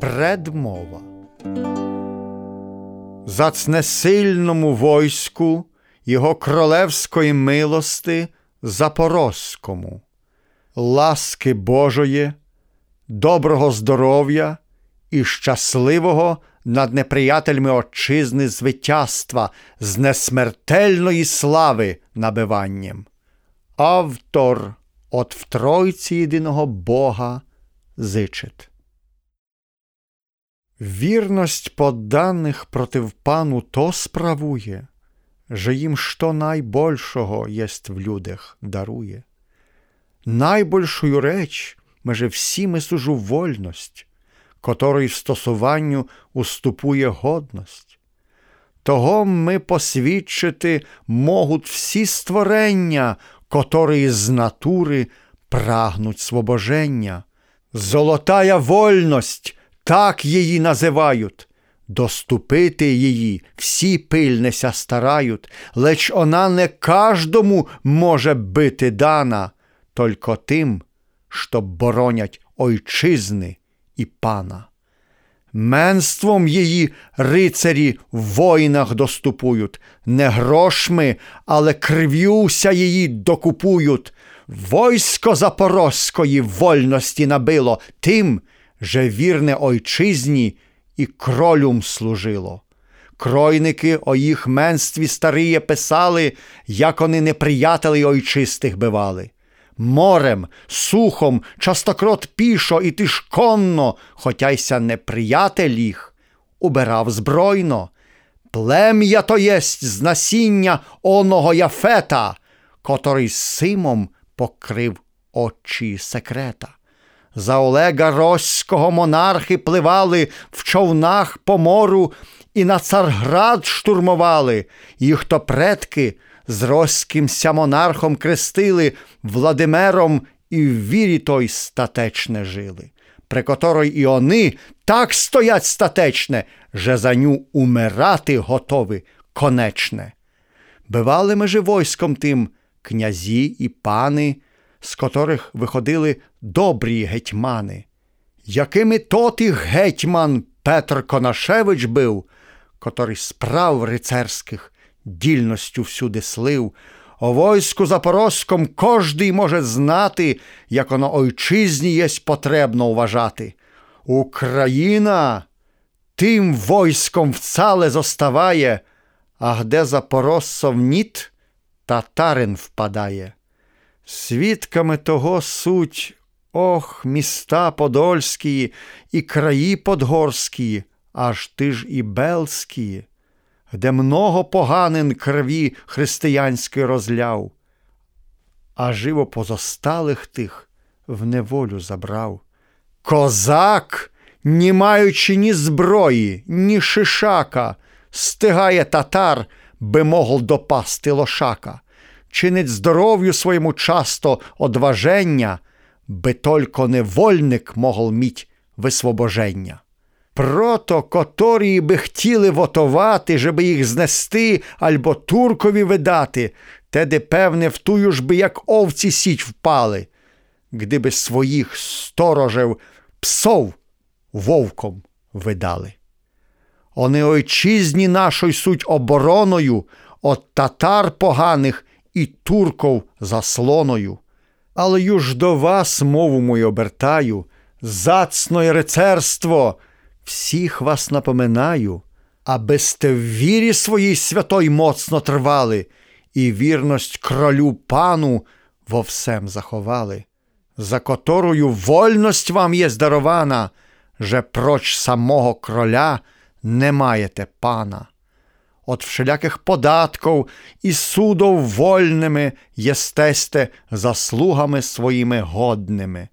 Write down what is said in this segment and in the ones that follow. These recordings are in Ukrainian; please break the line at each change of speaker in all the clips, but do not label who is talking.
Предмова. Зацне сильному войску його королевської милости запорозькому, ласки Божої, доброго здоров'я і щасливого над неприятельми Отчизни звитязства з несмертельної слави набиванням. Автор от в Тройці єдиного Бога зичить. Вірність подданих против пану то справує, że їм що найбольшого єсть в людях дарує. Найбольшую реч меже всіми сужу вольність, которой в стосуванню уступує годність. Того ми посвідчити можуть всі створення, котрі з натури прагнуть свобоження. Золотая вольність, так її називають. Доступити її всі пильнеся старають, леч вона не каждому може бити дана, только тим, що боронять ойчизни і пана. Менством її рицарі в воїнах доступують, не грошми, але крив'юся її докупують. Войсько запорозької вольності набило тим, же вірне ойчизні і кролюм служило. Кройники о їх менстві старіє писали, як вони неприятелі ойчистих бивали морем, сухом, частокрот пішо і тиш конно, хотя йся неприятель їх, убирав збройно. Плем'я то єсть з насіння оного яфета, котрий симом покрив очі секрета. За Олега Роського монархи пливали в човнах по мору і на царград штурмували, їх то предки з Роськимся монархом крестили, Владимиром і в вірі той статечне жили, при которой і вони так стоять статечне, же за ню умирати готові конечне. Бивали ми же войском тим князі і пани, з котрих виходили добрі гетьмани. Якими тоти гетьман Петр Конашевич був, котрий справ рицарських дільностю всюди слив, о войску запорозьком кожний може знати, як воно ойчизні єсть потребно вважати. Україна тим войском вцале зоставає, а де запорожцов ніт, татарин впадає. Свідками того суть, ох, міста подольські і краї подгорські, аж ти ж і белські де много поганин крові християнської розляв, а живо позосталих тих в неволю забрав. Козак, не маючи ні зброї, ні шишака, стигає татар, би могл допасти лошака, чинить здоров'ю своєму часто одваження, би только невольник могл міть висвобоження. Прото, котрі би хотіли вотувати, щоб їх знести або туркові видати, теде, певне, в тую ж би, як овці сіть впали, гдиби своїх сторожев псов вовком видали. Они ойчизні нашої суть обороною от татар поганих і турков заслоною. Але юж до вас мову мою обертаю, зацное рицарство – всіх вас напоминаю, аби сте в вірі своїй святой моцно тривали, і вірність кролю пану во всем заховали, за которую вольність вам є здарована, же проч самого кроля не маєте пана. От всіляких податків і судов вольними єстесте заслугами своїми годними.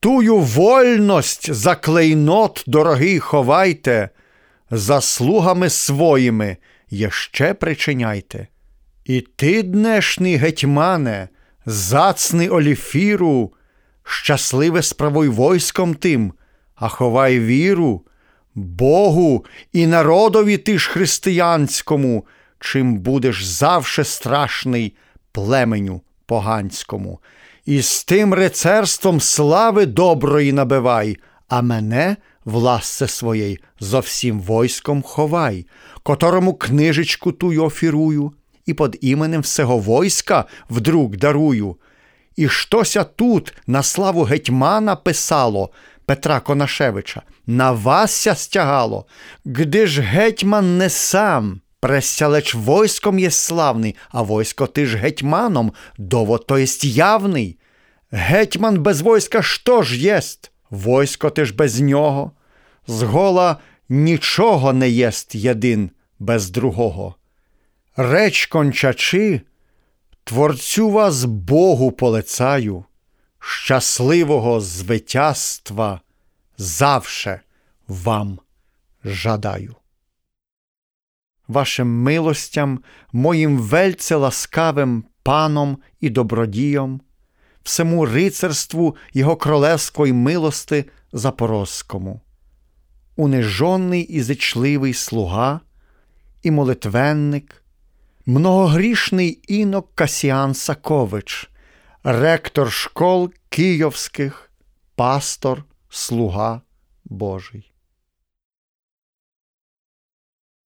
Тую вольність за клейнот, дорогий, ховайте, заслугами своїми єще причиняйте. І ти, днешний гетьмане, зацний оліфіру, щасливе справуй войском тим, а ховай віру, Богу і народові ти ж християнському, чим будеш завше страшний племеню поганському і з тим рицарством слави доброї набивай, а мене в ласце своєї зо всім войском ховай, которому книжечку тую офірую, і под іменем всього войска вдруг дарую. І щося тут на славу гетьмана писало Петра Конашевича, на васся стягало, гди ж гетьман не сам, пресялеч войском є славний, а войсько ти ж гетьманом, дово то єсть явний. Гетьман без войска що ж єсть? Войсько ти ж без нього. Згола нічого не єсть єдин без другого. Реч кончачи, творцю вас Богу полицаю, щасливого звитязства завше вам жадаю. Вашим милостям, моїм вельце ласкавим паном і добродієм, всему рицарству Його королевської милости Запорозькому, унижонний і зичливий слуга і молитвенник, многогрішний інок Касіан Сакович, ректор школ київських, пастор, слуга Божий.